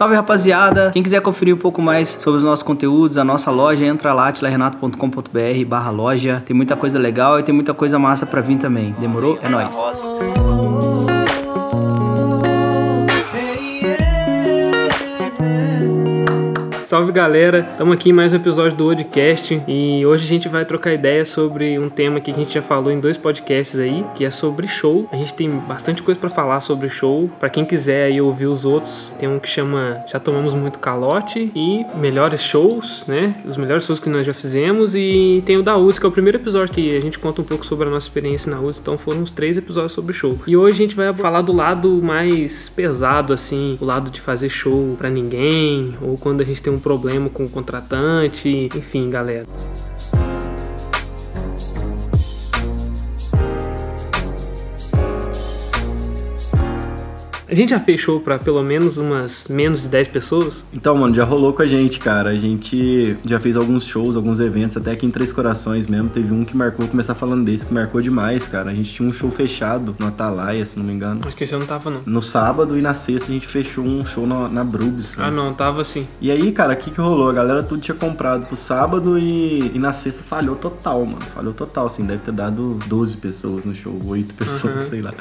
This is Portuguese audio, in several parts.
Salve rapaziada! Quem quiser conferir um pouco mais sobre os nossos conteúdos, a nossa loja, entra lá, atilarenato.com.br barra loja. Tem muita coisa legal e tem muita coisa massa pra vir também. Demorou? É nóis. Salve galera, estamos aqui em mais um episódio do Podcast e hoje a gente vai trocar ideia sobre um tema que a gente já falou em dois podcasts aí, que é sobre show. A gente tem bastante coisa para falar sobre show. Para quem quiser aí ouvir os outros, tem um que chama Já Tomamos Muito Calote e Melhores Shows, né? Os melhores shows que nós já fizemos e tem o da USC, que é o primeiro episódio que a gente conta um pouco sobre a nossa experiência na USC, então foram uns três episódios sobre show. E hoje a gente vai falar do lado mais pesado, assim, o lado de fazer show para ninguém, ou quando a gente tem um problema com o contratante, enfim, galera. A gente já fechou para pelo menos umas menos de 10 pessoas? Então, mano, já rolou com a gente, cara. A gente já fez alguns shows, alguns eventos, até aqui em Três Corações mesmo. Teve um que marcou, começar falando desse, que marcou demais, cara. A gente tinha um show fechado no Atalaia, se não me engano. Acho que esse eu não tava, não. No sábado e na sexta a gente fechou um show na, na Brubs. Ah, não, tava assim. E aí, cara, o que que rolou? A galera tudo tinha comprado pro sábado e, e na sexta falhou total, mano. Falhou total, assim. Deve ter dado 12 pessoas no show, 8 pessoas, Uhum. sei lá.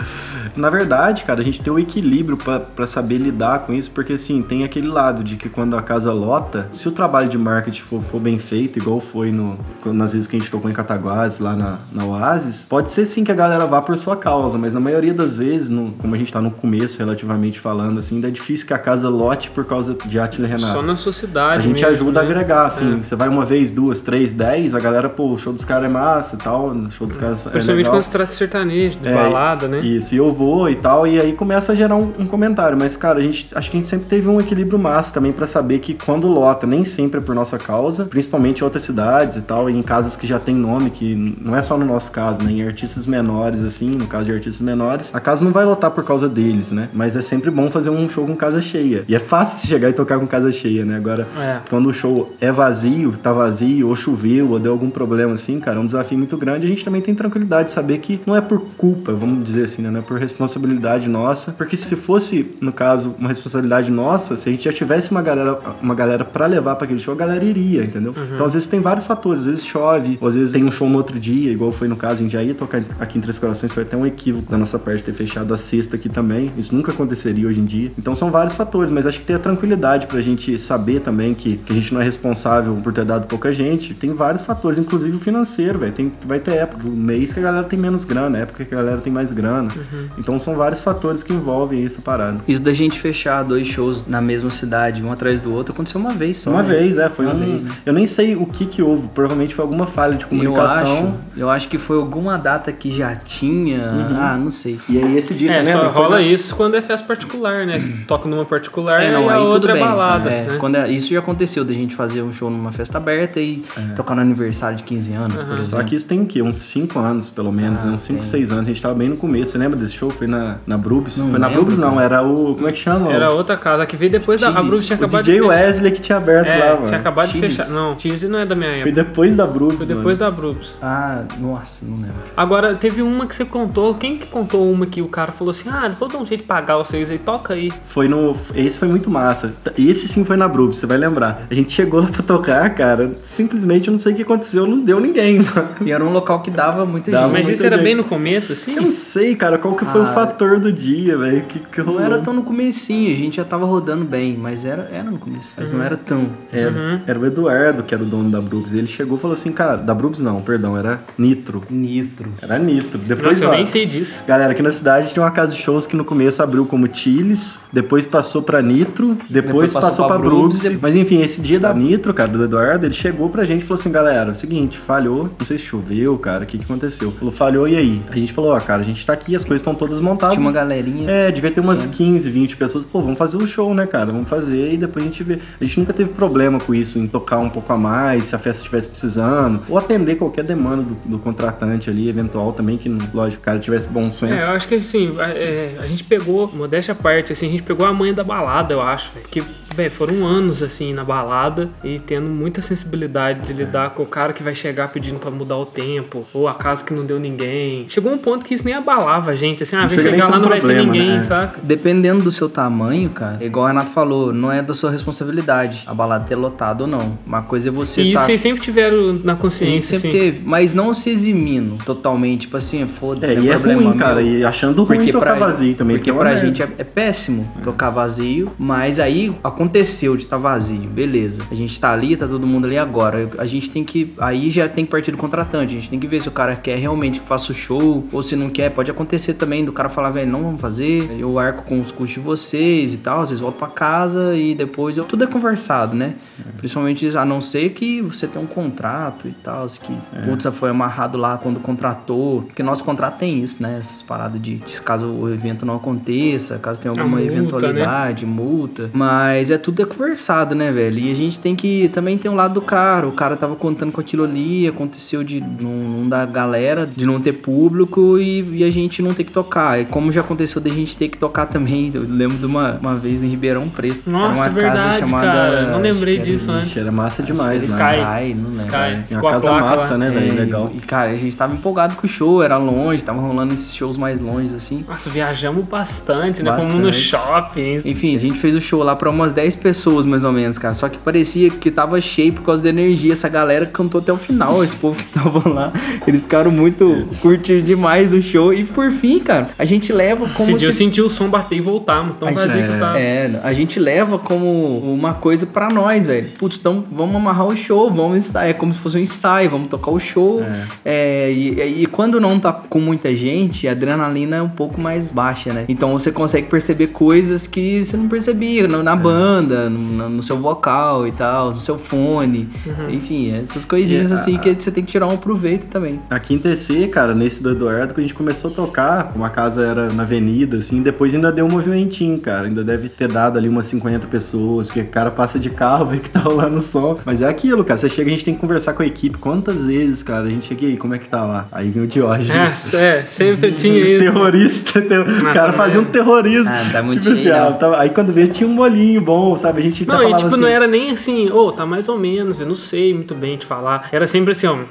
Na verdade, cara, a gente tem o equilíbrio pra- pra saber lidar com isso, porque assim, tem aquele lado de que quando a casa lota, se o trabalho de marketing for, for bem feito, igual foi no, nas vezes que a gente tocou em Cataguases, lá na, na Oasis, pode ser sim que a galera vá por sua causa, mas na maioria das vezes, no- como a gente tá no começo, relativamente falando, assim, ainda é difícil que a casa lote por causa de Atila e Renato. Só na sua cidade A gente mesmo, ajuda a né? agregar, assim. É. Você vai uma vez, duas, três, dez, a galera, pô, o show dos caras é massa e tal, o show dos caras é Principalmente legal. quando se trata de sertanejo, de É, balada, né? Isso, e eu vou e tal, e aí começa a gerar um, um comentário. Mas, cara, a gente, acho que a gente sempre teve um equilíbrio massa também pra saber que quando lota, nem sempre é por nossa causa, principalmente em outras cidades e tal, e em casas que já tem nome, que não é só no nosso caso, né? Em artistas menores, assim, no caso de artistas menores, a casa não vai lotar por causa deles, né? Mas é sempre bom fazer um show com casa cheia. E é fácil chegar e tocar com casa cheia, né? Agora, É. quando o show é vazio, tá vazio, ou choveu, ou deu algum problema assim, cara, é um desafio muito grande. A gente também tem tranquilidade de saber que não é por culpa, vamos dizer assim, né? Não é por responsabilidade nossa. Porque se fosse, no caso, uma responsabilidade nossa, se a gente já tivesse uma galera, uma galera para levar para aquele show, a galera iria, entendeu? Então, às vezes tem vários fatores. Às vezes chove, ou às vezes tem um show no outro dia, igual foi no caso, a gente já ia tocar aqui em Três Corações, foi até um equívoco da nossa parte ter fechado a sexta aqui também. Isso nunca aconteceria hoje em dia. Então são vários fatores, mas acho que ter a tranquilidade pra gente saber também que, que a gente não é responsável por ter dado pouca gente. Tem vários fatores, inclusive o financeiro, velho. Vai ter época do mês que a galera tem menos grana, época que a galera tem mais grana. Então são vários fatores que envolvem essa parada. Isso da gente fechar dois shows na mesma cidade, um atrás do outro, aconteceu uma vez só. Uma né? vez, é, foi Uma um. vez, né? Eu nem sei o que que houve, provavelmente foi alguma falha de Eu comunicação. acho, eu acho que foi alguma data que já tinha. Ah, não sei. E aí esse dia, É, você só lembra? Rola na- isso quando é festa particular, né? Você toca numa particular É, e não, a aí tudo outra bem. é balada. É, né? quando é- isso já aconteceu, da gente fazer um show numa festa aberta e tocar no aniversário de 15 anos, por Só exemplo. que isso tem o quê? Uns 5 anos, pelo menos, Ah, né? uns 5, tem. 6 anos. A gente tava bem no começo. Você lembra desse show? Foi na, na Brubs? Não foi na lembro, Brubs, não. Era o. Como é que chama? Era outra casa que veio depois da. A. Brubs tinha o acabado DJ de fechar. Wesley que tinha aberto É, lá, mano. tinha acabado de fechar. Não, Chili's não é da minha Foi época. depois da Brubs. Foi depois mano. da Brubs. Ah, nossa, não lembro. Agora, teve uma que você contou. Quem que contou uma que o cara falou assim: Ah, depois dá um jeito de pagar vocês aí, toca aí. Foi no. Esse foi muito massa. Esse sim foi na Brubs, você vai lembrar. A gente chegou lá pra tocar, cara. Simplesmente eu não sei o que aconteceu, não deu ninguém, mano. E era um local que dava muita Dava gente. Mas muito isso era bem no começo, assim? Eu não sei, cara, qual que foi Ah, o fator do dia, velho. Que, que Não rolou. era tão no comecinho, a gente já tava rodando bem, mas era, era no começo. Mas não era tão. Era, Uhum. era o Eduardo, que era o dono da Brubs. Ele chegou e falou assim, cara, da Brubs não, perdão, era Nitro. Nitro. Era Nitro. Depois, Nossa, eu ó, nem sei disso. Galera, aqui na cidade tinha uma casa de shows que no começo abriu como Chiles, depois passou pra Nitro, depois, Depois passou passou, pra pra Brooks. Brooks. Mas enfim, esse dia da Nitro, cara, do Eduardo, ele chegou pra gente e falou assim: galera, é o seguinte, falhou, não sei se choveu, cara, o que que aconteceu? Falou, falhou, e aí? A gente falou: ó, cara, a gente tá aqui, as coisas estão todas montadas. Tinha uma galerinha. É, devia ter umas 15, 20 pessoas. Pô, vamos fazer o show, né, cara? Vamos fazer e depois a gente vê. A gente nunca teve problema com isso, em tocar um pouco a mais, se a festa estivesse precisando, ou atender qualquer demanda do, do contratante ali, eventual também, que, lógico, o cara tivesse bom senso. É, eu acho que assim, a, é, a gente pegou, modéstia à parte, assim, a gente pegou a manha da balada, eu acho. Que velho, foram anos assim na balada e tendo muita sensibilidade de lidar com o cara que vai chegar pedindo pra mudar o tempo, ou a casa que não deu ninguém. Chegou um ponto que isso nem abalava a gente, assim, ah, nem chegar lá um não vai ter problema, ninguém, né? Saca? Dependendo do seu tamanho, cara, igual o Renato falou, não é da sua responsabilidade a balada ter lotado ou não. Uma coisa é você e tá. vocês sempre tiveram na Sim, consciência, sempre assim. teve, mas não se eximindo totalmente, tipo assim, foda-se, É, não e é problema ruim, meu. cara. E achando ruim Porque tocar pra, vazio também. porque é pra merda. gente é, é péssimo tocar vazio, mas aí aconteceu de estar vazio, beleza. A gente tá ali, tá todo mundo ali agora. A gente tem que. Aí já tem que partir do contratante. A gente tem que ver se o cara quer realmente que faça o show, ou se não quer. Pode acontecer também do cara falar, velho, não vamos fazer. Eu arco com os custos de vocês e tal. Vocês voltam pra casa e depois. eu- Tudo é conversado, né? Principalmente a não ser que você tenha um contrato e tal. Que, putz, foi amarrado lá quando contratou. Porque nosso contrato tem isso, né? Essas paradas de, de caso o evento não aconteça, caso tenha A alguma multa, né? eventualidade, multa. Mas é tudo é conversado, né, velho? E a gente tem que também tem um lado do cara. O cara tava contando com aquilo ali, aconteceu de não, não dar galera, de não ter público e, e a gente não ter que tocar. E como já aconteceu de a gente ter que tocar também. Eu lembro de uma, uma vez em Ribeirão Preto. Nossa, Era uma verdade, casa chamada. cara. Não lembrei que era- disso antes. Era massa demais, Sky, né? Sky. não lembro. Sky. É Com uma a casa placa massa, lá. né, velho? É, Legal. E, cara, a gente tava empolgado com o show, era longe, tava rolando esses shows mais longe, assim. Nossa, viajamos bastante, né? Fomos no Bastante. shopping. Enfim, a gente fez o show lá pra umas 10 pessoas, mais ou menos, cara. Só que parecia que tava cheio por causa da energia. Essa galera cantou até o final, esse povo que tava lá. Eles ficaram muito curtindo demais o show. E por fim, cara, a gente leva como Esse dia eu se... senti o som bater e voltar, tão A vazio que tá. É, a gente leva como uma coisa pra nós, velho. Putz, então vamos amarrar o show, vamos ensaiar. É como se fosse um ensaio, vamos tocar o show. É, e, e quando não tá com muita gente, a adrenalina é um pouco mais baixa, né? Então você consegue perceber coisas que você não percebia no- na banda, no, no seu vocal e tal, no seu fone. Enfim, essas coisinhas E a- assim que você tem que tirar um proveito também. Aqui em TC, cara, nesse do Eduardo, que a gente começou a tocar, como a casa era na avenida, assim, depois ainda deu um movimentinho, cara. Ainda deve ter dado ali umas 50 pessoas, porque o cara passa de carro, vê que tá rolando o som. Mas é aquilo, cara. Você chega, a gente tem que conversar com a equipe. Quantas vezes, cara? A gente chega aí, como é que tá lá? Aí vem o Diógenes. É, é, sempre tinha isso. Terrorista, ter- o Ah, cara fazia um vendo? terrorismo. Ah, tá muito tipo assim, cheio, ah, não. aí quando veio tinha um molinho bom, sabe? A gente Não, e tipo, assim, não era nem assim, ô, tá mais ou menos, eu não sei muito bem te falar. Era sempre assim, ó, "Hum,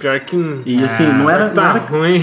pior que. E assim, não pior era- Tá não era- ruim.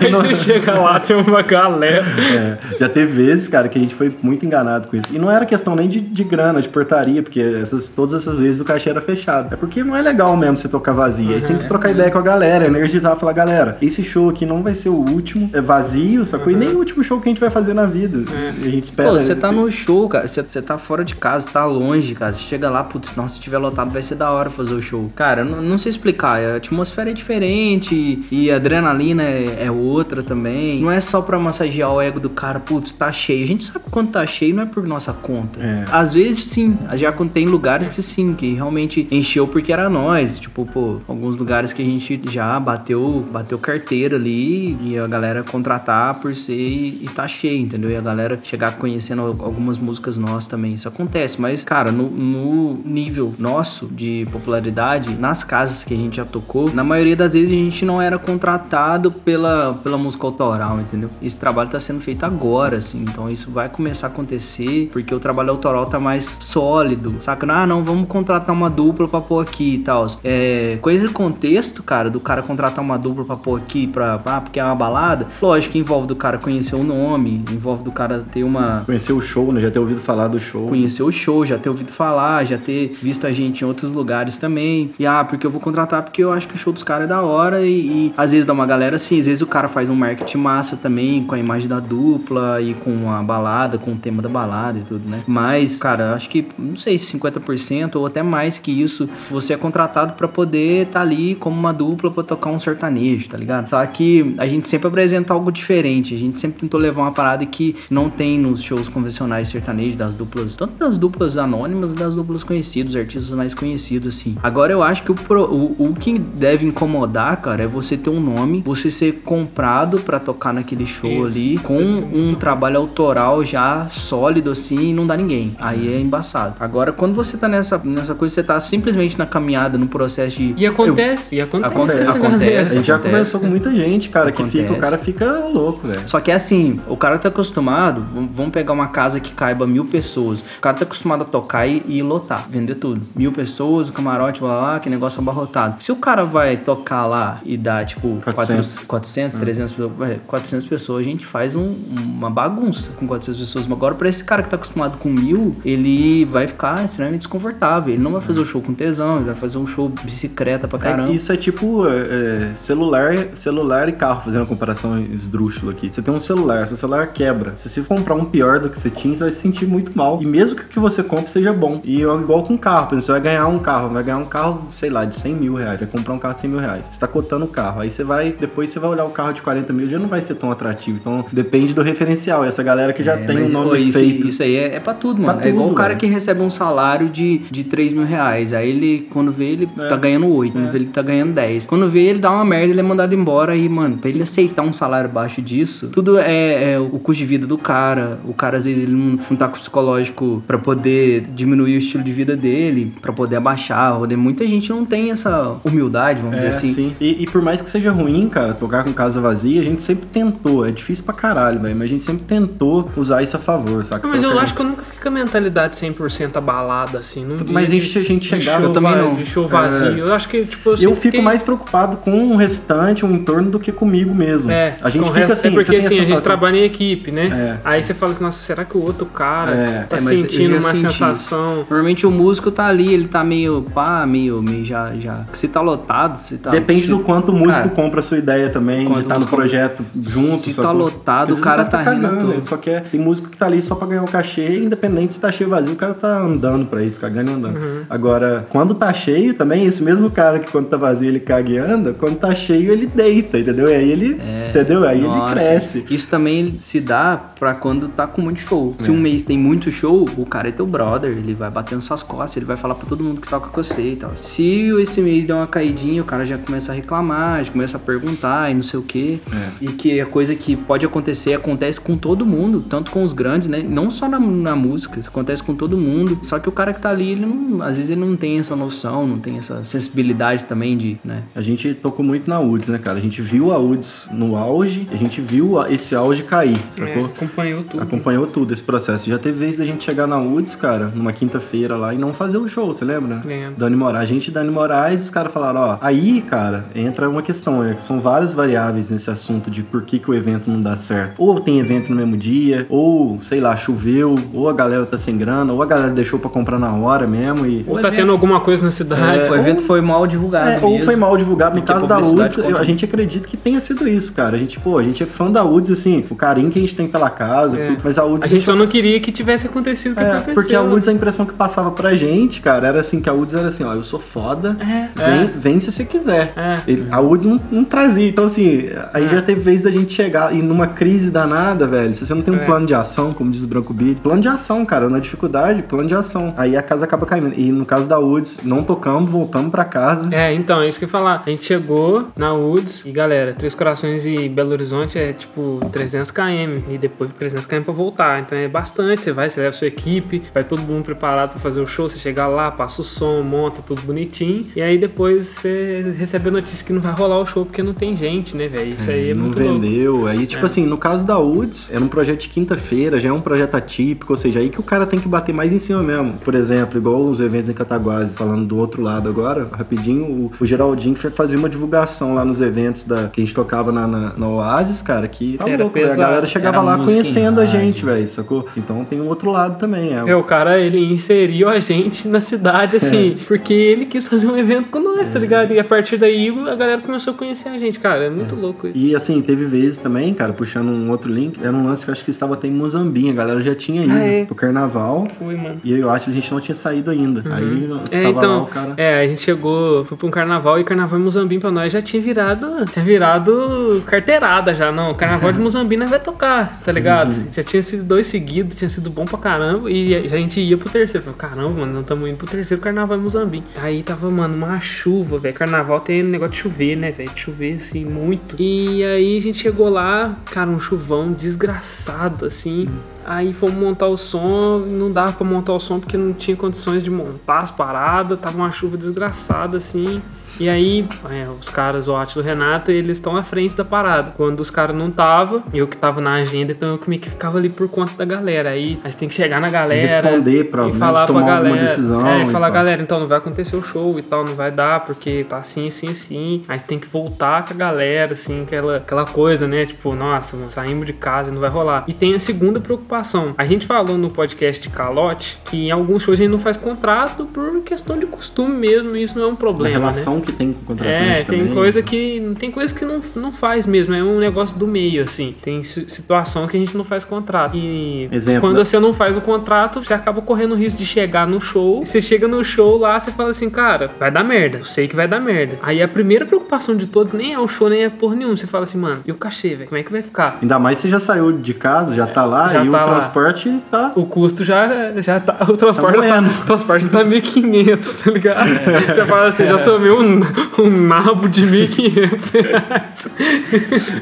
Aí você chega lá, tem uma galera. É, já teve vezes, cara, que a gente foi muito enganado com isso. E não era questão nem de, de grana, de portaria, porque essas, todas essas vezes o cachê era fechado. É porque não é legal mesmo você tocar vazio. Aí você tem que trocar ideia com a galera, energizar, falar, galera, esse show aqui não vai ser o último, é vazio, só que nem o último show que a gente vai fazer na vida. E a gente espera. Pô, você tá no show, cara. Você, você tá fora de casa, tá longe, cara. Você chega lá, putz, não, se tiver lotado vai ser da hora fazer o show. Cara, não, não sei explicar. A atmosfera é diferente e a adrenalina é, é outra também. Não é só pra massagear o ego do cara, putz, tá cheio. A gente sabe quando tá cheio, não é por nossa conta. É. Às vezes, sim. Já tem lugares que sim, que realmente encheu porque era nós. Tipo, pô, alguns lugares que a gente já bateu, bateu carteira ali e a galera contratar por ser e, e tá cheio, entendeu? E a galera chegar conhecendo al- algumas músicas nossas também. Isso acontece, mas, cara, no, no nível nosso de popularidade, nas casas que a gente já tocou, na maioria das vezes a gente não era contratado pela, pela música autoral, entendeu? Esse trabalho tá sendo feito agora, assim, então isso vai começar a acontecer porque o trabalho autoral tá mais sólido, saca? Ah, não, vamos contratar uma dupla pra pôr aqui e tal. É, coisa de contexto, cara, do cara contratar uma dupla pra pôr aqui, pra, ah, porque é uma balada, lógico que envolve do cara conhecer o nome, envolve do cara ter uma, Conhecer o show, né? Já ter ouvido falar do show. conhecer o show, já ter ouvido falar, já ter visto a gente em outros lugares também. E ah, porque eu vou contratar porque eu acho que o show dos caras é da hora e, e às vezes dá uma galera assim, às vezes o cara faz um marketing massa também, com a imagem da dupla e com a balada, com o tema da balada e tudo, né? Mas, cara, acho que, não sei se 50% ou até mais que isso, você é contratado pra poder estar ali como uma dupla pra tocar um sertanejo, tá ligado? Só que a gente sempre apresenta algo diferente, a gente sempre tentou levar uma parada que não tem nos shows convencionais sertanejos das duplas, tanto das duplas anônimas das duplas conhecidas, artistas mais conhecidos, assim. Agora eu acho que o, pro- o, o que deve incomodar, cara, é você ter um nome, você ser comprado pra tocar naquele show Isso. ali, com um trabalho autoral já sólido, assim, e não dá ninguém. Aí é embaçado. Agora, quando você tá nessa, nessa coisa, você tá simplesmente na caminhada, no processo de. E acontece, e acontece. Acontece, essa acontece. A gente já Acontece. conversou com muita gente, cara, que Acontece. fica, o cara fica louco, velho. Só que é assim, o cara tá acostumado, vamos- pegar uma casa que caiba mil pessoas. O cara tá acostumado a tocar e, e lotar, vender tudo. Mil pessoas, o camarote, blá, blá, blá, que negócio abarrotado. Se o cara vai tocar lá e dá, tipo, 400. 400, 400 300 pessoas, ué, 400 pessoas, a gente faz um- uma bagunça com 400 pessoas. Mas agora, pra esse cara que tá acostumado com mil, ele vai ficar extremamente desconfortável. Ele não vai fazer o show com tesão, ele vai fazer um show bicicleta pra caramba. É, isso é tipo é, é, celular, celular e carro, fazendo uma comparação esdrúxula aqui. Você tem um celular, seu celular quebra. Se você comprar um pior do que você tinha, você vai se sentir muito mal. E mesmo que o que você compre seja bom. E é igual com carro, por exemplo, você vai ganhar um carro, vai ganhar um carro, sei lá, de 100 mil reais, vai comprar um carro de 100 mil reais. Você tá cotando o carro, aí você vai, depois você vai olhar o carro de 40 mil, já não vai ser tão atrativo. Então depende do referencial. Essa galera que já É, tem mas, um nome isso, feito. isso aí é, é pra tudo, Pra mano. é igual tudo, o cara velho. que recebe um salário de, de 3 mil reais. Aí ele, quando vê, ele É. tá ganhando 8. Quando vê, ele tá ganhando 10. Quando vê, ele dá uma merda, ele é mandado embora. E, mano, pra ele aceitar um salário baixo disso, tudo é, é o custo de vida do cara. O cara, às vezes, ele não, não tá com o psicológico pra poder diminuir o estilo de vida dele, pra poder abaixar. Poder... Muita gente não tem essa humildade, vamos dizer É, assim. sim. E, e por mais que seja ruim, cara, tocar com casa vazia, a gente sempre tentou. É difícil pra caralho, velho. Mas a gente sempre tentou usar isso a favor, saca? Não, mas eu Tocar- acho que eu nunca fiquei com a mentalidade 100% abalada, assim. Não Mas a de- gente, a gente chegava. show eu também não. De show vazio. É. Eu acho que, tipo, Eu sempre fico fiquei- mais preocupado com o restante, o entorno, do que comigo mesmo. É, a gente fica resto- assim. É porque assim, a gente trabalha em equipe, né? É. Aí você fala assim, nossa, será que o outro cara É. tá É, eu sentindo uma senti sensação? Normalmente o músico tá ali, ele tá meio pá, meio, meio já, já. Se tá lotado, se tá. Depende se, do quanto o músico Cara, compra a sua ideia também, de estar no músico- projeto junto. se tá lotado, O cara tá tá rindo cagando, só quer. Tem músico que tá ali só pra ganhar o cachê, independente se tá cheio ou vazio, o cara tá andando pra isso, cagando e andando. Uhum. Agora, quando tá cheio também, esse mesmo cara que quando tá vazio ele caga e anda, quando tá cheio ele deita, entendeu? E aí ele. entendeu? Aí É. Nossa, ele cresce. Isso também se dá pra quando tá com muito show. Se um mês tem muito show, o cara é teu brother, ele vai batendo suas costas, ele vai falar pra todo mundo que toca com você e tal. Se esse mês deu uma caidinha, o cara já começa a reclamar, já começa a perguntar e não sei o quê. É. E que a coisa que pode acontecer, acontece com todo mundo, tanto com os grandes, né? Não só na, na música, isso acontece com todo mundo. Só que o cara que tá ali, ele não, às vezes ele não tem essa noção, não tem essa sensibilidade também de, né? A gente tocou muito na UDS, né, cara? A gente viu a UDS no auge, a gente viu esse auge cair, É, sacou? acompanhou tudo. Acompanhou tudo esse processo. Já teve vez da gente chegar na UDS, cara, numa quinta-feira lá e não fazer o show, você lembra? Lembro. Dani Moraes. A gente Dani Moraes, os caras falaram, ó, aí, cara, entra uma questão, é, que são várias variáveis nesse assunto de por que, que o evento não dá certo. Ou tem evento no mesmo dia, ou, sei lá, choveu, ou a galera tá sem grana, ou a galera deixou pra comprar na hora mesmo e... Ou tá evento- tendo alguma coisa na cidade. o evento foi mal divulgado É, ou foi mal divulgado. No Porque caso da UDS, contra- a gente acredita que tenha sido isso, cara. A gente, pô, a gente é fã da UDS, assim, o carinho que a gente tem pela casa, É. tudo, mas a UDS... A gente só não queria que tivesse acontecido o que É, aconteceu. porque a né? UDS, a impressão que passava pra gente, cara, era assim, que a UDS era assim, ó, eu sou foda, É, vem, vem se você quiser. É. Ele- a UDS não, não trazia, então assim, aí É. já teve vez da gente chegar e numa crise danada, velho, se você não tem um É. plano de ação, como diz o Branco Beat, plano de ação, cara, na dificuldade, plano de ação. Aí a casa acaba caindo. E no caso da UDS, não tocamos, voltamos pra casa. É, então, é isso que eu ia falar. A gente chegou na Woods e, galera, Três Corações e Belo Horizonte é tipo 300 km e depois 300 km pra voltar. Então é bastante. Você vai, você leva sua equipe, vai todo mundo preparado pra fazer o show. Você chega lá, passa o som, monta tudo bonitinho. E aí depois você recebe a notícia que não vai rolar o show porque não tem gente, né, velho? Isso aí é não muito louco. vendeu. Aí, tipo É. assim, no caso da UDS, era um projeto de quinta-feira, já é um projeto atípico, ou seja, aí que o cara tem que bater mais em cima mesmo. Por exemplo, igual os eventos em Cataguases, falando do outro lado agora, rapidinho, o, o Geraldinho foi fazer uma divulgação lá nos eventos da, que a gente tocava na, na, na Oasis, cara, que tá Era louco. A pesado. galera chegava lá conhecendo a gente, velho, sacou? Então tem um outro lado também, é. É, o cara, ele inseriu a gente na cidade, assim, porque ele quis fazer um evento com nós, tá ligado? E a partir daí a galera começou a conhecer a gente, cara. É muito louco isso. E assim, teve vezes também, cara, puxando um outro link, era um lance que eu acho que estava até em Mozambique, a galera já tinha ido Ah, é? pro carnaval. Foi, mano. E eu e o Atila, a gente não tinha saído ainda. Aí É, tava lá então, o cara. é, a gente chegou, foi pra um carnaval e carnaval em Mozambique pra nós já tinha virado, tinha virado carteirada já, não, carnaval de Mozambique nós vai tocar, tá ligado? Uhum. Já tinha sido dois seguidos, tinha sido bom pra caramba e a gente ia pro terceiro, falei, caramba, mano, nós estamos indo pro terceiro carnaval em Mozambique. Aí tava, mano, uma chuva, velho, carnaval tem negócio de chover, né, velho, de chover assim, muito. E aí a gente chegou lá, cara, um chuvão desgraçado, assim, Aí fomos montar o som, não dava pra montar o som porque não tinha condições de montar as paradas, tava uma chuva desgraçada assim. E aí, é, os caras, o Átila e o Renato, eles estão à frente da parada. Quando os caras não tava, eu que tava na agenda, então eu meio que ficava ali por conta da galera. Aí, aí você tem que chegar na galera Responder pra e falar pra tomar galera. alguma decisão. é, e falar, galera, então não vai acontecer o show e tal, não vai dar, porque tá assim, assim, assim. Aí você tem que voltar com a galera, assim, aquela, aquela coisa, né? Tipo, nossa, mano, saímos de casa e não vai rolar. E tem a segunda preocupação. A gente falou no podcast de Calote que em alguns shows a gente não faz contrato por questão de costume mesmo, e isso não é um A problema, né? Que tem com contratante É, tem também. coisa que tem coisa que não, não faz mesmo, é um negócio do meio assim. Tem si- situação que a gente não faz contrato. E Exemplo, quando né? você não faz o contrato, você acaba correndo o risco de chegar no show. Você chega no show lá, você fala assim, cara, vai dar merda. Eu sei que vai dar merda. Aí a primeira preocupação de todos nem é o show, nem é porra nenhuma. Você fala assim, mano, e o cachê, velho? Como é que vai ficar? Ainda mais se já saiu de casa, já tá lá, Já e tá o lá. transporte tá. O custo já, já tá. O transporte, Tá tá, o transporte tá 1.500, tá ligado? Você fala assim, já tomei um, um nabo de 1.500 reais.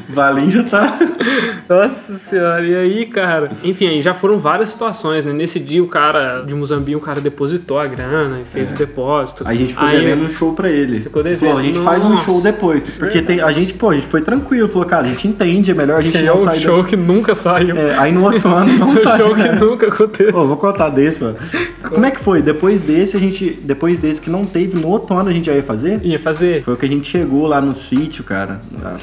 Valim já tá. Nossa senhora, e aí, cara? Enfim, aí já foram várias situações, né? Nesse dia o cara de Mozambique, o cara depositou a grana e fez o depósito. Aí a gente ficou Aí- devendo um show pra ele. Ficou devendo. Falou, a gente faz um Nossa. show depois. Porque tem, a gente, pô, a gente foi tranquilo. Falou, cara, a gente entende, é melhor a gente Que é não sair show que nunca saiu. É, aí no outro ano não saiu. show que né? nunca aconteceu. Pô, vou contar desse, mano. Como é que foi? Depois desse, a gente. Depois desse que não teve, no outro ano a gente já ia fazer? Ia fazer. Foi o que a gente chegou lá no sítio, cara.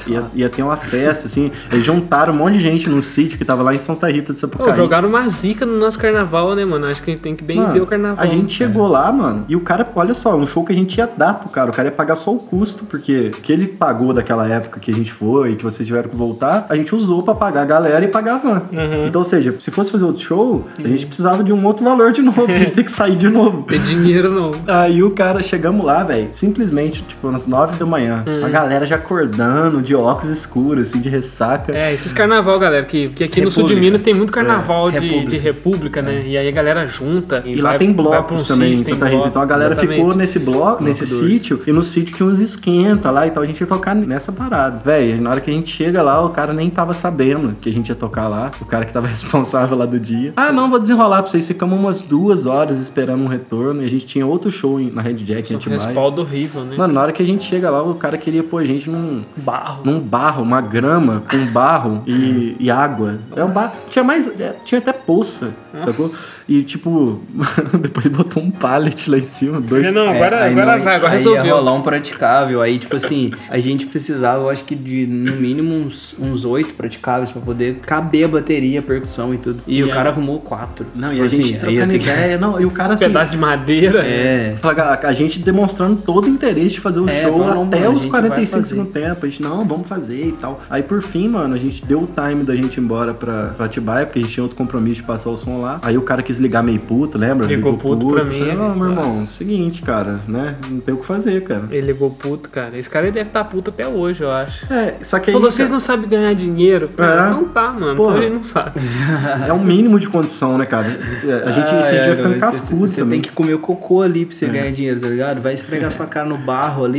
Ia, ia ter uma festa, assim. Eles juntaram um monte de gente no sítio que tava lá em Santa Rita de Pô, Sapucaí. jogaram uma zica no nosso carnaval, né, mano? Acho que a gente tem que benzer Mano, o carnaval. A gente chegou lá, mano, e o cara, olha só, um show que a gente ia dar pro cara. O cara ia pagar só o custo, porque o que ele pagou daquela época que a gente foi, que vocês tiveram que voltar, a gente usou pra pagar a galera e pagar a van. Uhum. Então, ou seja, se fosse fazer outro show, a gente precisava de um outro valor de novo, a gente tem que sair de novo. Ter dinheiro não. Aí o cara, chegamos lá, velho, simplesmente, tipo, umas nove da manhã, Hum. a galera já acordando, de óculos escuros, assim, de ressaca. É, esses carnaval, galera, que, que aqui no sul de República. Minas tem muito carnaval É, de, república. de república, né? E aí a galera junta. E lá vai- tem vai um blocos também em Santa Rita. Então a galera exatamente. ficou nesse bloco, nesse dois. sítio, e no sítio tinha uns esquenta lá, então a gente ia tocar nessa parada. Véi, na hora que a gente chega lá, o cara nem tava sabendo que a gente ia tocar lá. O cara que tava responsável lá do dia. Ah, não, vou desenrolar pra vocês. Ficamos umas duas horas esperando um retorno e a gente tinha outro show na Red Jack em Um Atibaia. respaldo horrível, né? Mano, na hora que a gente chega lá, o cara queria pôr a gente num, Barro. num barro, uma grama com barro e, e água. É um barro. Tinha mais. é, Tinha até poça, sacou? E tipo, depois botou um pallet lá em cima, dois. Não, agora, É, aí agora não- vai, agora aí resolveu. Ia rolar um praticável. Aí, tipo assim, a gente precisava, eu acho que de no mínimo uns, uns oito praticáveis pra poder caber a bateria, a percussão e tudo. E, E o aí? cara arrumou quatro. Não, e Tipo a gente assim, aí ia trocando ter que- ideia. Não, e o cara assim. Pedaço de madeira. É. A, a gente demonstrando todo o interesse de fazer o É, show falou, até mano, os gente 45 vai segundos tempo. A gente, não, vamos fazer e tal. Aí por fim, mano, a gente deu o time da gente ir embora pra, pra Atibaia, porque a gente tinha outro compromisso de passar o som lá. Aí o cara quis ligar meio puto, lembra? Ligou puto pra mim, Falei, não, meu irmão, seguinte, cara, né? Não tem o que fazer, cara. Ele ligou puto, cara. Esse cara deve estar puto até hoje, eu acho. É, só que aí, Falou, vocês cara, não sabem ganhar dinheiro? Falei, É. Então tá, mano. Porra. Então ele não sabe. é o mínimo de condição, né, cara? É, A gente Ah, esse é, dia ficando você- cascudo Você também. tem que comer o cocô ali pra você ganhar dinheiro, tá ligado? Vai esfregar sua cara no barro ali.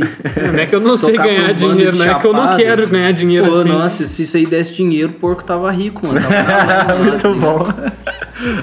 Não é que eu não sei ganhar dinheiro, não é que eu não quero ganhar dinheiro Pô, assim. nossa, se isso aí desse dinheiro, o porco tava rico, mano. Tava Muito bom.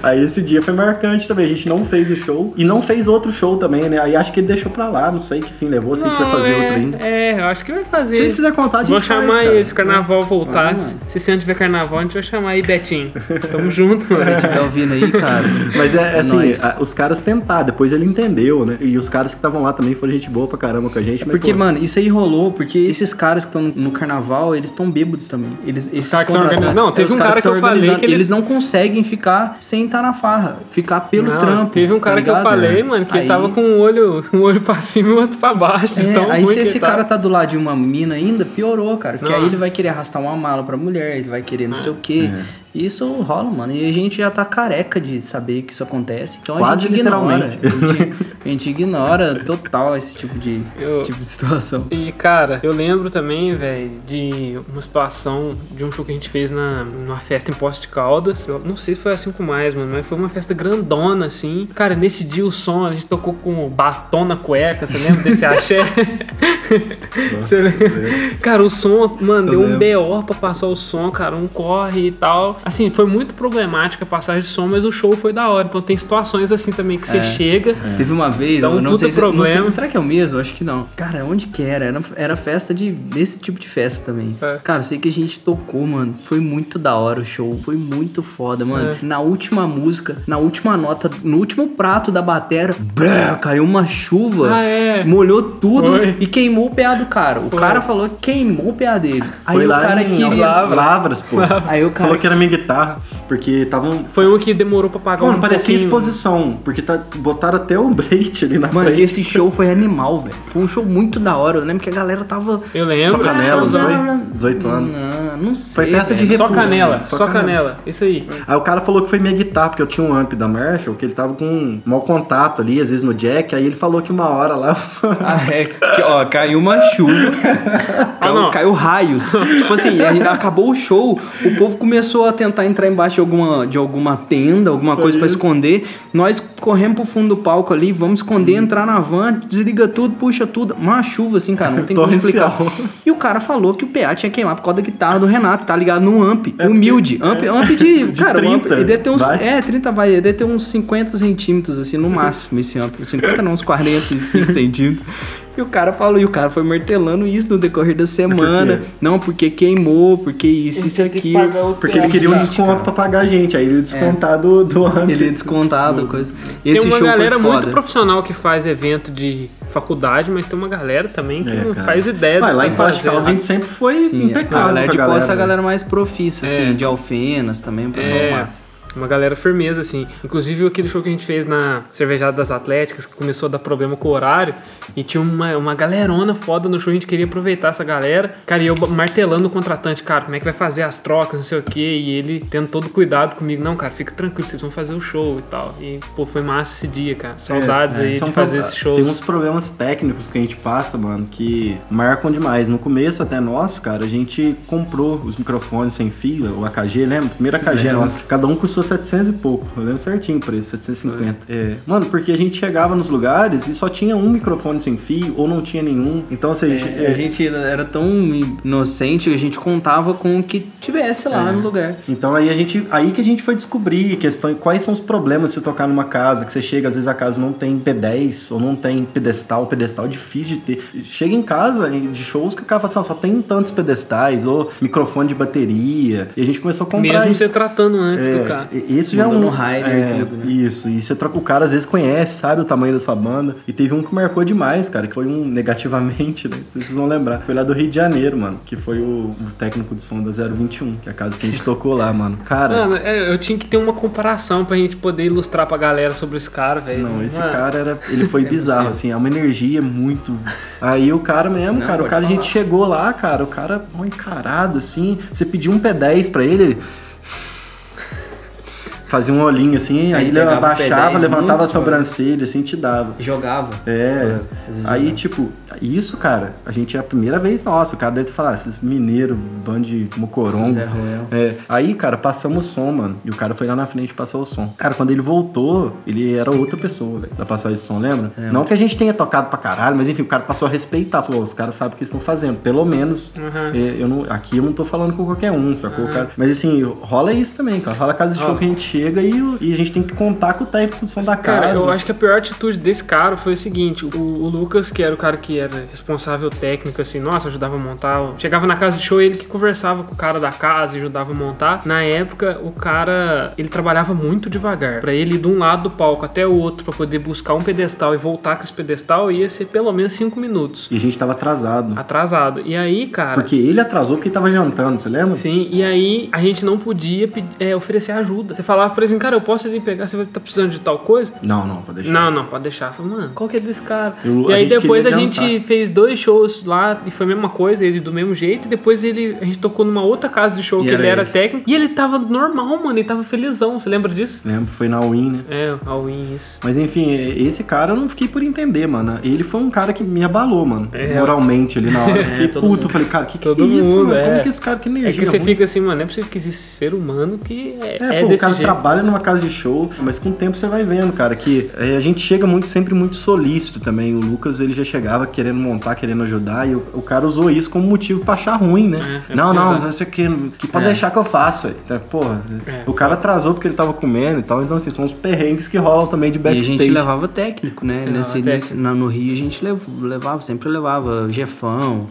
Aí esse dia foi marcante também. A gente não fez o show e não fez outro show também, né? Aí acho que ele deixou pra lá, não sei que fim levou, se a gente vai Não, fazer é, outro ainda. É, eu acho que vai fazer. Se ele fizer contato, a Vou gente faz, chamar cara. ele, se o carnaval voltar. Ah. se- esse ano tiver carnaval, a gente vai chamar aí, Betinho. Tamo junto, Se você estiver ouvindo aí, cara. Mas é, É assim, a- os caras tentaram, depois ele entendeu, né? E os caras que estavam lá também foram gente boa pra caramba com a gente. mas, Porque, pô, mano, isso aí rolou, porque esses caras que estão no, no carnaval, eles estão bêbados também. Eles, esses caras que tão contratantes- organizando- Não, teve é, os um cara que eu falei que ele- Eles não conseguem ficar sem estar na farra. Ficar pelo Não, trampo. Teve um cara tá que eu falei, mano, que ele Aí- tava com um olho, um olho pra cima e o outro pra baixo. É, tão aí se esse tava. cara tá do lado de uma mina ainda, piorou, cara. Porque aí Nossa. ele vai querer arrastar uma mala pra mulher, ele vai querer não sei o quê. É. Isso rola, mano. E a gente já tá careca de saber que isso acontece. Então a Quase gente ignora. A gente, a gente ignora total esse tipo de, Eu- esse tipo de situação. E, cara, eu lembro também, velho, de uma situação de um show que a gente fez na, numa festa em Poço de Caldas. Eu não sei se foi assim com mais, mano, mas foi uma festa grandona, assim. Cara, nesse dia o som, a gente tocou com batom na cueca, você lembra desse axé? Você lembra? Cara, o som, mano, Eu deu um. BO pra passar o som, cara, um corre e tal. Assim, foi muito problemática a passagem de som, mas o show foi da hora. Então tem situações assim também que você É. chega. Teve uma vez, um eu não sei, se, não sei- problema. será que é o mesmo? Acho que não. Cara, onde que era? Era, era festa de desse tipo de festa também. É. Cara, eu sei que a gente tocou, mano. Foi muito da hora o show, foi muito foda, mano. É. Na última música, na última nota, no último prato da batera, brá, caiu uma chuva. Ah, é. Molhou tudo Foi. e queimou o PA do cara. O Foi. cara falou que queimou o PA dele. Aí Foi o lá cara em queria. Lavras, Lavras pô. Aí o cara Falou que era minha guitarra, porque estavam... Foi um que demorou pra pagar Mano, um parecia pouquinho. exposição, porque tá, botaram até o Blade ali na Mano, frente. esse show foi animal, velho. Foi um show muito da hora. Eu lembro que a galera tava. Eu lembro. Só canela, não foi? 18 anos. Não, não sei. Foi festa de velho. Só República, canela, né? só, Só canela. Isso aí. Aí o cara falou que foi minha guitarra, porque eu tinha um amp da Marshall, que ele tava com um mau contato ali, às vezes no jack, aí ele falou que uma hora lá... Ah, é. Que, ó, caiu uma chuva. caiu, não. caiu raios. tipo assim, acabou o show, o povo começou a tentar entrar embaixo de alguma, de alguma tenda, alguma Isso coisa pra isso. esconder. Nós corremos pro fundo do palco ali, vamos esconder, entrar na van, desliga tudo, puxa tudo. Uma chuva assim, cara, não tem como explicar. E o cara falou que o PA tinha queimado por causa da guitarra do Renato, tá ligado? Num amp, É humilde. porque- Amp, amp de. De cara, o amp, 30 ele deve ter uns. watts. É, 30 vai, ele deve ter uns 50 centímetros, assim, no máximo, esse amp. 50 não, uns 45 centímetros. E o cara falou, e o cara foi martelando isso no decorrer da semana. quê? Não, porque queimou, porque isso, isso e aquilo. o Porque ele queria um Gente, desconto pra pagar a gente, aí ele ia descontar do, do amp. Ele é descontado, coisa. Tem uma show galera foi muito profissional que faz evento de faculdade, mas tem uma galera também que É, não cara. faz ideia do Mas que lá vai em. Caldas a gente sempre foi Sim, impecável a galera com de a galera. posse é a né? galera mais profissa, assim, É. de Alfenas também, o pessoal É. massa. Uma galera firmeza, assim. Inclusive aquele show que a gente fez na Cervejada das Atléticas, que começou a dar problema com o horário, e tinha uma, uma galerona foda no show, a gente queria aproveitar essa galera. Cara, e eu martelando o contratante, cara, como é que vai fazer as trocas, não sei o quê, e ele tendo todo cuidado comigo. Não, cara, fica tranquilo, vocês vão fazer o show e tal. E, pô, foi massa esse dia, cara. Saudades É, é, aí de fazer esses shows. Tem uns problemas técnicos que a gente passa, mano, que marcam demais. No começo, até nós, cara, a gente comprou os microfones sem fio, o AKG, lembra? Primeiro AKG Lembro. nosso. Cada um custou 700 e pouco. Eu lembro certinho o preço, 750. É. Mano, porque a gente chegava nos lugares e só tinha um microfone sem fio ou não tinha nenhum. Então, assim, É, a gente era tão inocente que a gente contava com o que tivesse lá É. no lugar. Então aí a gente, aí que a gente foi descobrir questões, quais são os problemas se tocar numa casa, que você chega, às vezes a casa não tem P10 ou não tem pedestal, pedestal é difícil de ter. Chega em casa de shows que o cara fala assim, ó, só tem tantos pedestais ou microfone de bateria. E a gente começou a comprar Mesmo isso. você tratando antes que o cara. E- Isso já é um rider e é, tudo, né? Isso, e você troca o cara, às vezes conhece, sabe o tamanho da sua banda. E teve um que marcou demais, cara, que foi um negativamente, né? Vocês vão lembrar. Foi lá do Rio de Janeiro, mano, que foi o, o técnico de som da 021, que é a casa que a gente tocou lá, mano. Cara, Mano, é, eu tinha que ter uma comparação pra gente poder ilustrar pra galera sobre esse cara, velho. Não, esse Mano, cara era. Ele foi É bizarro, possível. assim, é uma energia muito. Aí o cara mesmo, Não, cara, o cara, a gente falar. chegou lá, cara, o cara mal encarado, assim. Você pediu um P10 pra ele, ele. Fazia um olhinho assim, aí, Aí ele abaixava, P10 levantava muito, a sobrancelha, assim, te dava. Jogava. É, Às vezes aí jogava. tipo, isso, cara, a gente é a primeira vez, nossa, o cara deve ter falado, esses mineiros, bando de mocorongo. Zé Ruel. É, aí, cara, passamos o som, mano. E o cara foi lá na frente e passou o som. Cara, quando ele voltou, ele era outra pessoa, velho, da passagem de som, lembra? É, Não que a gente tenha tocado pra caralho, mas enfim, o cara passou a respeitar. Falou, "Ó, os caras sabem o que eles estão fazendo. Pelo menos, Aham. é, eu não, aqui eu não tô falando com qualquer um, sacou? Cara? Mas assim, rola isso também, cara. Rola casa de show que a gente chega e, e a gente tem que contar com o técnico do som da casa. Cara, eu acho que a pior atitude desse cara foi o seguinte: o, o Lucas, que era o cara que era responsável técnico, assim, nossa, ajudava a montar. Chegava na casa de show, ele que conversava com o cara da casa e ajudava a montar. Na época, o cara, ele trabalhava muito devagar. Pra ele ir de um lado do palco até o outro, pra poder buscar um pedestal e voltar com esse pedestal, ia ser pelo menos cinco minutos. E a gente tava atrasado. Atrasado. E aí, cara. Porque ele atrasou porque tava jantando, você lembra? Sim, e aí a gente não podia é, oferecer ajuda. Você falava pra ele assim, cara, eu posso ir pegar, você vai estar precisando de tal coisa? Não, não, pode deixar. Não, não, pode deixar. Eu falei, mano, qual que é desse cara? Eu- e aí depois a gente fez dois shows lá e foi a mesma coisa, ele do mesmo jeito. E depois ele, a gente tocou numa outra casa de show E que ele era era esse. técnico. E ele tava normal, mano, ele tava felizão. Você lembra disso? Lembro, foi na Win, né? É, a Win, isso. Mas enfim, esse cara eu não fiquei por entender, mano. Ele foi um cara que me abalou, mano. É. Moralmente ali na hora. Eu fiquei todo puto. mundo. Falei, cara, que que Todo é isso, mundo, mano? é. Como que esse cara que É energia que você ruim? fica assim, mano, não é possível que existe ser humano que é, É, é pô, o desse cara jeito. Trabalha numa casa de show, mas com o tempo você vai vendo, cara, que é, a gente chega muito sempre muito solícito também. O Lucas, ele já chegava querendo montar, querendo ajudar, e o, o cara usou isso como motivo pra achar ruim, né? É, é não, não, não sei o que, que pode É. deixar que eu faço. aí. Então, Porra, É, o cara atrasou porque ele tava comendo e tal, então assim, são os perrengues que rolam também de E a backstage. gente levava técnico, né? Levava Nesse, técnico. nesse- na- no Rio a gente lev- levava, sempre levava Jefão.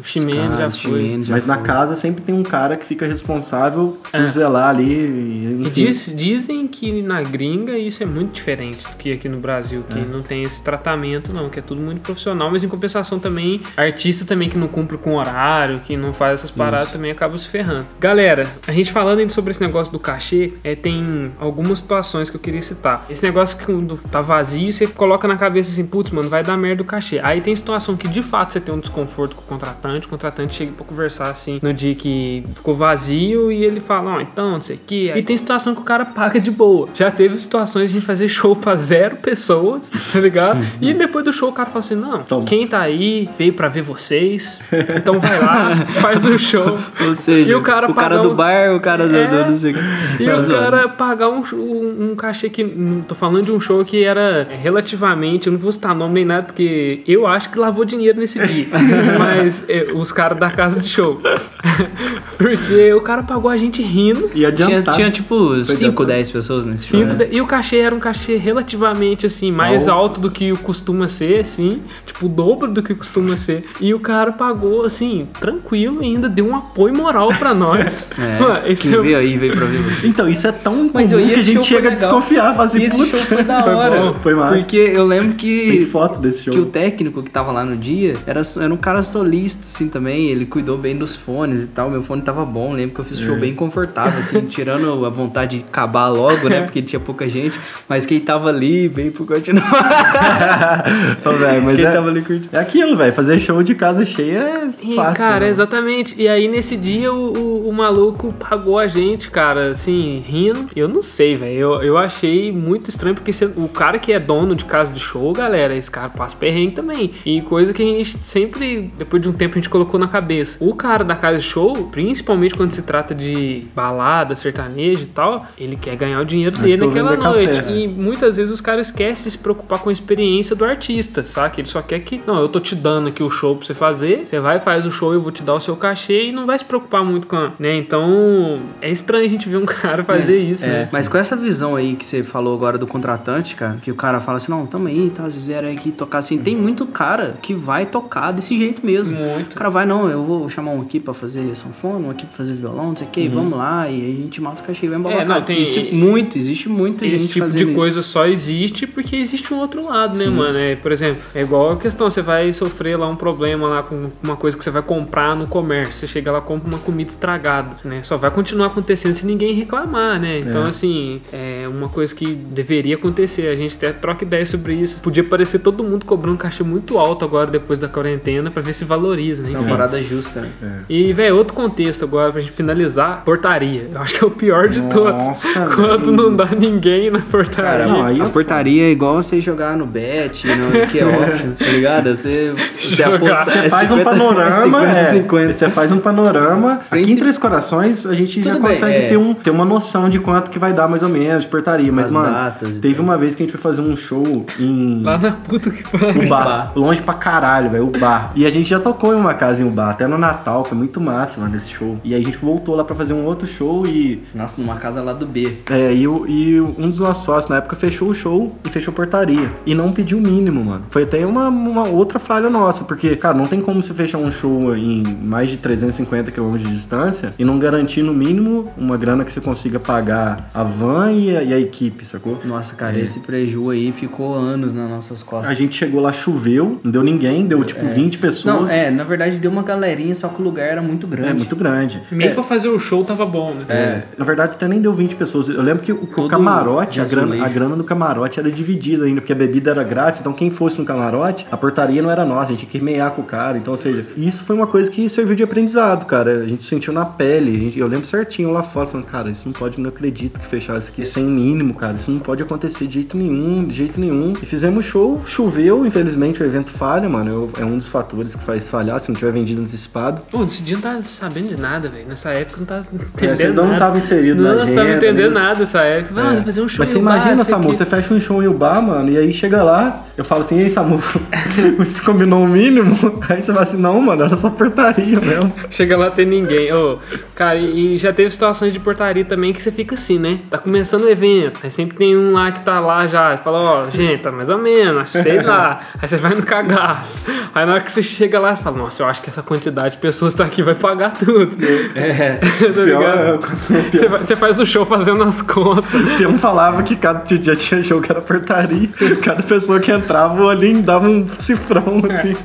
O Ximene já foi. Mas na casa sempre tem um cara que fica responsável por É. zelar ali. E, E enfim. Diz- dizem que na gringa isso é muito diferente do que aqui no Brasil, que É. não tem esse tratamento, não, que é tudo muito profissional, mas em compensação também, artista também que não cumpre com horário, que não faz essas paradas também acaba se ferrando. Galera, a gente falando ainda sobre esse negócio do cachê, é, tem algumas situações que eu queria citar. Esse negócio que quando tá vazio, você coloca na cabeça assim, putz, mano, vai dar merda o cachê. Aí tem situação que de fato você tem um desconforto com o contratante, o contratante chega pra conversar assim no dia que ficou vazio e ele fala, ó, então, não sei o que. E tem situação que o cara paga de boa. Já teve situações de a gente fazer show pra zero pessoas, tá ligado? E depois do show o cara fala assim, não, Toma. quem tá aí veio pra ver vocês, então vai lá, faz o show. Ou seja, E o cara pagar do um- bar, o cara do, É. do, não sei o quê. E Não, o cara pagar um, um, um cachê que. hum, Tô falando de um show que era relativamente. Eu não vou citar nome nem nada, porque eu acho que lavou dinheiro nesse dia. Mas é, os caras da casa de show. porque o cara pagou a gente rindo. E Tinha, adiantar. tinha tipo 5, adiantado. 10 pessoas nesse show. Cinco né? de- E o cachê era um cachê relativamente assim, mais Alto. alto do que o costuma ser, assim, tipo, o dobro do que costuma ser. E o cara pagou, assim, tranquilo e ainda deu um apoio moral pra nós. É, Mano, esse quem é- veio aí veio pra ver você. Então, isso é tão Mas comum que a gente show foi chega a desconfiar, assim, putz, show foi da foi hora. bom, foi massa. Porque eu lembro Tem que, foto desse show. que o técnico que tava lá no dia era, era um cara solista, assim, também. Ele cuidou bem dos fones e tal. Meu fone tava bom. Lembro que eu fiz É. show bem confortável, assim, tirando a vontade de acabar logo, né? Porque tinha pouca gente. Mas quem tava ali veio pro continuar. Ô, velho, mas quem é, tava ali curtindo. é aquilo, velho. Fazer show de casa cheia é E, fácil. cara, né? exatamente. E aí, nesse dia, o, o, o maluco pagou a gente, cara, assim, rindo. Eu não sei, velho. Eu, eu achei muito estranho, porque se- o cara que é dono de casa de show, galera, esse cara passa perrengue também. E coisa que a gente sempre, depois de um tempo, a gente colocou na cabeça. O cara da casa de show, principalmente quando se trata de balada, sertanejo e tal, ele quer ganhar o dinheiro dele naquela vender café, noite. né? E muitas vezes os caras esquecem de se preocupar com a experiência do artista, saca? Ele só quer que, não, eu tô te dando aqui o show pra você fazer, você vai, faz o show, eu vou te dar o seu cachê e não vai se preocupar muito com, a- né? Então, é estranho a gente ver um cara fazer Mas, isso, é, né? Mas com essa visão aí que você falou agora do contratante, cara, que o cara fala assim, não, tamo aí, tá, vocês vieram aqui tocar assim. Tem muito cara que vai tocar desse jeito mesmo. Muito. O cara vai, não, eu vou chamar um aqui pra fazer sanfona, um aqui pra fazer violão, não sei o que, vamos lá, e aí a gente mata o cachê e vai embora. Uhum. É, não, Cara, tem- Isso, muito, existe muita Esse gente tipo de fazendo isso. coisa só existe porque existe um outro lado, né, Sim. mano? É, por exemplo, é igual a questão, você vai sofrer lá um problema lá com uma coisa que você vai comprar no comércio. Você chega lá e compra uma comida estragada, né? Só vai continuar acontecendo se ninguém reclamar, né? Então, assim, é uma coisa que deveria acontecer. A gente até troca ideia sobre isso. Podia parecer todo mundo cobrando um cachê muito alto agora depois da quarentena pra ver se valoriza, né? Isso é uma Enfim. parada justa, né? E, velho, outro contexto agora pra gente finalizar, portaria. Eu acho que é o pior de todos. Nossa, Quando velho. não dá ninguém na portaria. Cara, não, aí A portaria é igual você jogar no bet, no que é options, tá ligado? Você, você, aposta- Você é faz um 50, panorama, 50, é, 50. você faz um panorama. Aqui em Três Corações a gente já Tudo bem, consegue é. ter, um, ter uma noção de quanto que vai dar mais ou menos de portaria. Mas, As mano, datas teve uma vez que a gente foi fazer um show em Lá na puta que pariu. Ubá. Longe pra caralho, velho, Ubá. E a gente já tocou em uma casa em Ubá, até no Natal, foi muito massa, mano, esse show. E aí a gente voltou lá pra fazer um outro show e Nossa, numa casa lá do B. É, e, o- e um dos nossos sócios na época fechou o show e fechou portaria. E não pediu o mínimo, mano. Foi até uma, uma outra falha nossa, porque, cara, não tem como você fechar um show em mais de 350 km de distância e não garantir no mínimo uma grana que você consiga pagar a van e a, e a equipe, sacou? Nossa, cara, esse preju aí ficou anos nas nossas costas. A gente chegou lá, choveu, não deu ninguém, deu tipo 20 pessoas. Não, é, na verdade deu uma galerinha, só que o lugar era muito grande. É muito grande. Meio É, pra fazer o show tava bom, né? É, na verdade até nem deu 20 pessoas. Eu lembro que o, Todo camarote, a grana, a grana do camarote era dividida ainda, porque a bebida era grátis, então quem fosse no camarote, a portaria não era nossa, a gente tinha que meiar com o cara. Então, ou seja, isso foi uma coisa que serviu de aprendizado, cara. A gente sentiu na pele. eu lembro certinho lá fora, falando, cara, isso não pode, não acredito que fechar isso aqui sem mínimo, cara. Isso não pode acontecer de jeito nenhum, de jeito nenhum. E fizemos show, choveu, infelizmente o evento falha, mano. Eu- é um dos fatores que faz falhar, se não tiver vendido antecipado. Pô, esse dia não tá sabendo de nada, velho. Nessa época não tá É, entendendo você não nada. estava inserido Não, na não agenda. tava entender nisso. nada essa época. Vai fazer um show Mas você imagina, sei Samu, que- você fecha um show em Ubar, mano, e aí chega lá, eu falo assim, ei, Samu, você combinou o mínimo? Aí você fala assim, não, mano, era só portaria mesmo. Chega lá tem ninguém. Ô, cara, e já teve situações de portaria também que você fica assim, né? Tá começando o evento, aí sempre tem um lá que tá lá já, fala, ó, gente, tá mais ou menos, sei lá. Aí você vai no cagaço. Aí na hora que você chega lá, você fala, nossa, eu acho que essa quantidade de pessoas tá aqui vai pagar tudo. É. tá Pior, ligado? é, Você, vai- você faz o show fazendo as contas. o Pião falava que cada dia tinha show que era portaria, cada pessoa que entrava, o olhinho dava um cifrão, assim,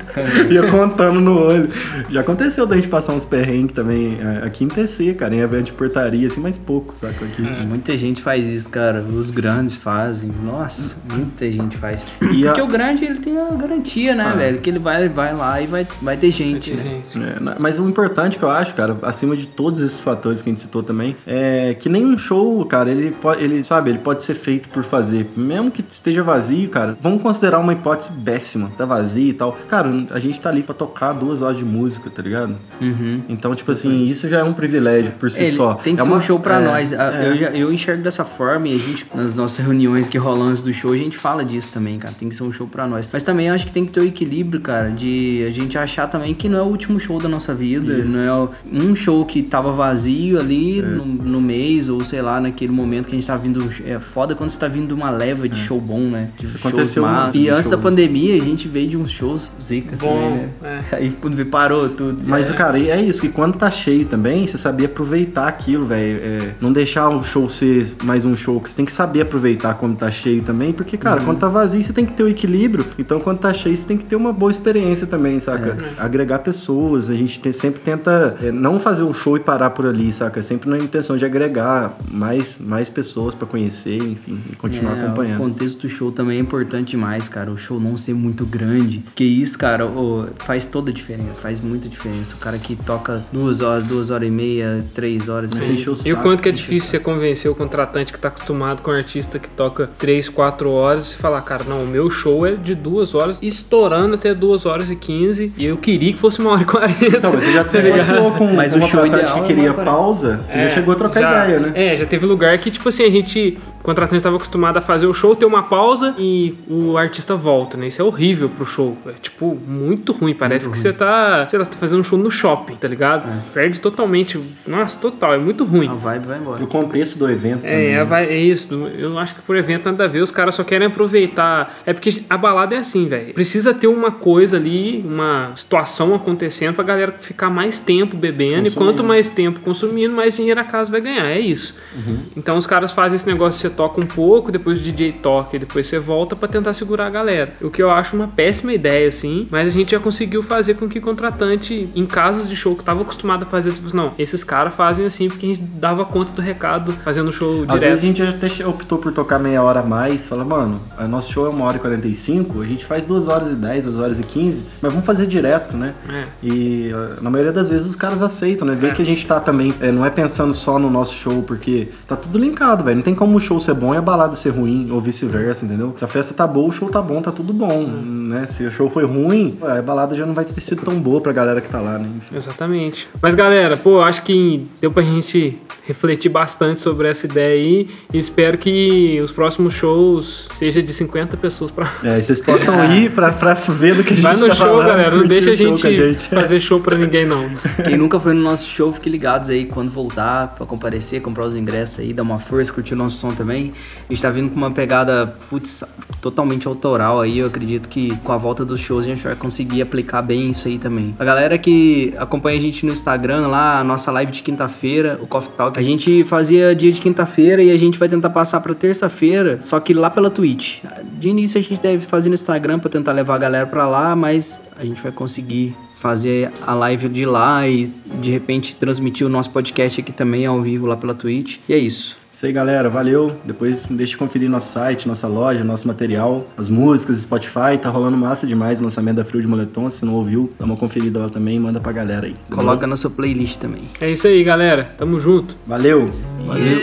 ia contando no olho. Já aconteceu da gente passar uns perrengues também é, aqui em TC, cara, em evento de portaria, assim, mas pouco, saca? Aqui. Muita gente faz isso, cara. Os grandes fazem. Nossa, muita gente faz. E Porque a- o grande, ele tem a garantia, né, velho? Que ele vai, vai lá e vai, vai ter gente, né? Gente. É, mas o importante que eu acho, cara, acima de todos esses fatores que a gente citou também, é que nenhum show, cara, ele pode, ele, sabe, ele pode ser feito por fazer. Mesmo que esteja vazio, cara, vamos considerar uma hipótese péssima, tá vazio e tal. Cara, a gente tá ali pra tocar duas horas de música, tá ligado? Uhum. Então, tipo assim, isso já é um privilégio por si Ele só. tem que é ser uma- um show pra é, nós. É. Eu, eu enxergo dessa forma e a gente, nas nossas reuniões que rolam antes do show, a gente fala disso também, cara. Tem que ser um show pra nós. Mas também eu acho que tem que ter o equilíbrio, cara, de a gente achar também que não é o último show da nossa vida. Não é um show que tava vazio É. ali no, no mês, ou sei lá, naquele momento que a gente tá vindo. É foda quando você tá vindo de uma leva de show bom, né? De É. Isso shows aconteceu massa. E antes da shows. pandemia, a gente veio de uns shows zicas Bom, também, né? Aí quando parou tudo. Mas, era. cara, é isso, que quando tá cheio também, você saber aproveitar aquilo, velho. É, não deixar o show ser mais um show, que você tem que saber aproveitar quando tá cheio também, porque, cara, quando tá vazio, você tem que ter o equilíbrio. Então, quando tá cheio, você tem que ter uma boa experiência também, saca? Agregar pessoas. A gente tem- sempre tenta é, não fazer o show e parar por ali, saca? Sempre na intenção de agregar mais, mais pessoas pra conhecer, enfim, e continuar É, acompanhando. O contexto do show também é importante demais, cara. O show não ser muito grande. Porque isso, cara, ô, faz toda a diferença. Faz muita diferença. O cara que toca duas horas, duas horas e meia, três horas. Mas assim, enche o E o quanto que é difícil você convencer o contratante que tá acostumado com um artista que toca 3, 4 horas e falar, cara, não, o meu show é de 2 horas, estourando até 2 horas e 15, e eu queria que fosse uma hora e 40. Não, mas você já Tá negociou com, Mas com o show ideal que é queria uma pausa, você já chegou a trocar já- ideia, né? É, já teve lugar que, tipo assim, a gente, o contratante estava acostumado a fazer o show, ter uma pausa e o artista volta, né? Isso é horrível pro show. É, tipo, muito ruim. Parece que você tá, sei lá, você tá fazendo um show no shopping, tá ligado? Perde totalmente. Nossa, total, é muito ruim. A vibe vai embora. O contexto do evento também. É, né? vai- é isso. Eu acho que por evento nada a ver. Os caras só querem aproveitar. É porque a balada é assim, velho. Precisa ter uma coisa ali, uma situação acontecendo pra galera ficar mais tempo bebendo. E quanto mais tempo consumindo, mais dinheiro a casa vai ganhar. É isso. Então os caras fazem esse negócio: você toca um pouco, depois o DJ toca e depois você volta pra tentar segurar a galera. O que eu acho uma péssima ideia, assim. Mas a gente já conseguiu fazer com que contratante, em casas de show que tava acostumado a fazer assim, não, esses caras fazem assim porque a gente dava conta do recado fazendo show Às direto. vezes a gente até optou por tocar meia hora a mais, fala, mano, nosso show é uma hora e 45, a gente faz duas horas e 10, duas horas e 15, mas vamos fazer direto, né? É. E uh, na maioria das vezes os caras aceitam, né? Vê É. que a gente tá também, é, não é pensando só no nosso show, porque tá tudo linkado, velho. Não tem como o show ser bom e a balada ser ruim, ou vice-versa, entendeu? Se a festa tá boa, o show tá bom, tá tudo bom, né? Se o show foi ruim, a balada já não vai ter sido tão boa pra galera que tá lá, né? Enfim. Exatamente. Mas galera, pô, acho que deu pra gente refletir bastante sobre essa ideia aí e espero que os próximos shows seja de 50 pessoas pra. É, e vocês possam ir pra, pra ver do que a gente Vai no tá show, falando, galera. Não deixa a show gente, a gente. fazer show pra ninguém, não. Quem nunca foi no nosso show, fique ligados aí quando voltar pra comparecer, comprar os ingressos aí, dar uma força, curtir o nosso som também. A gente tá vindo com uma pegada, putz, totalmente autoral aí. Eu acredito que com a volta dos shows a gente vai conseguir aplicar bem isso aí também. A galera que acompanha a gente no Instagram lá, a nossa live de quinta-feira, o Coffee Talk, a gente fazia dia de quinta-feira e a gente vai tentar passar pra terça-feira, só que lá pela Twitch. De início a gente deve fazer no Instagram pra tentar levar a galera pra lá, mas a gente vai conseguir fazer a live de lá e de repente transmitir o nosso podcast aqui também ao vivo lá pela Twitch. E é isso. Isso aí, galera. Valeu. Depois não deixe de conferir nosso site, nossa loja, nosso material, as músicas, Spotify. Tá rolando massa demais o lançamento da Frio de Moletom. Se não ouviu, dá uma conferida lá também e manda pra galera aí. Coloca na sua playlist também. É isso aí, galera. Tamo junto. Valeu! Valeu.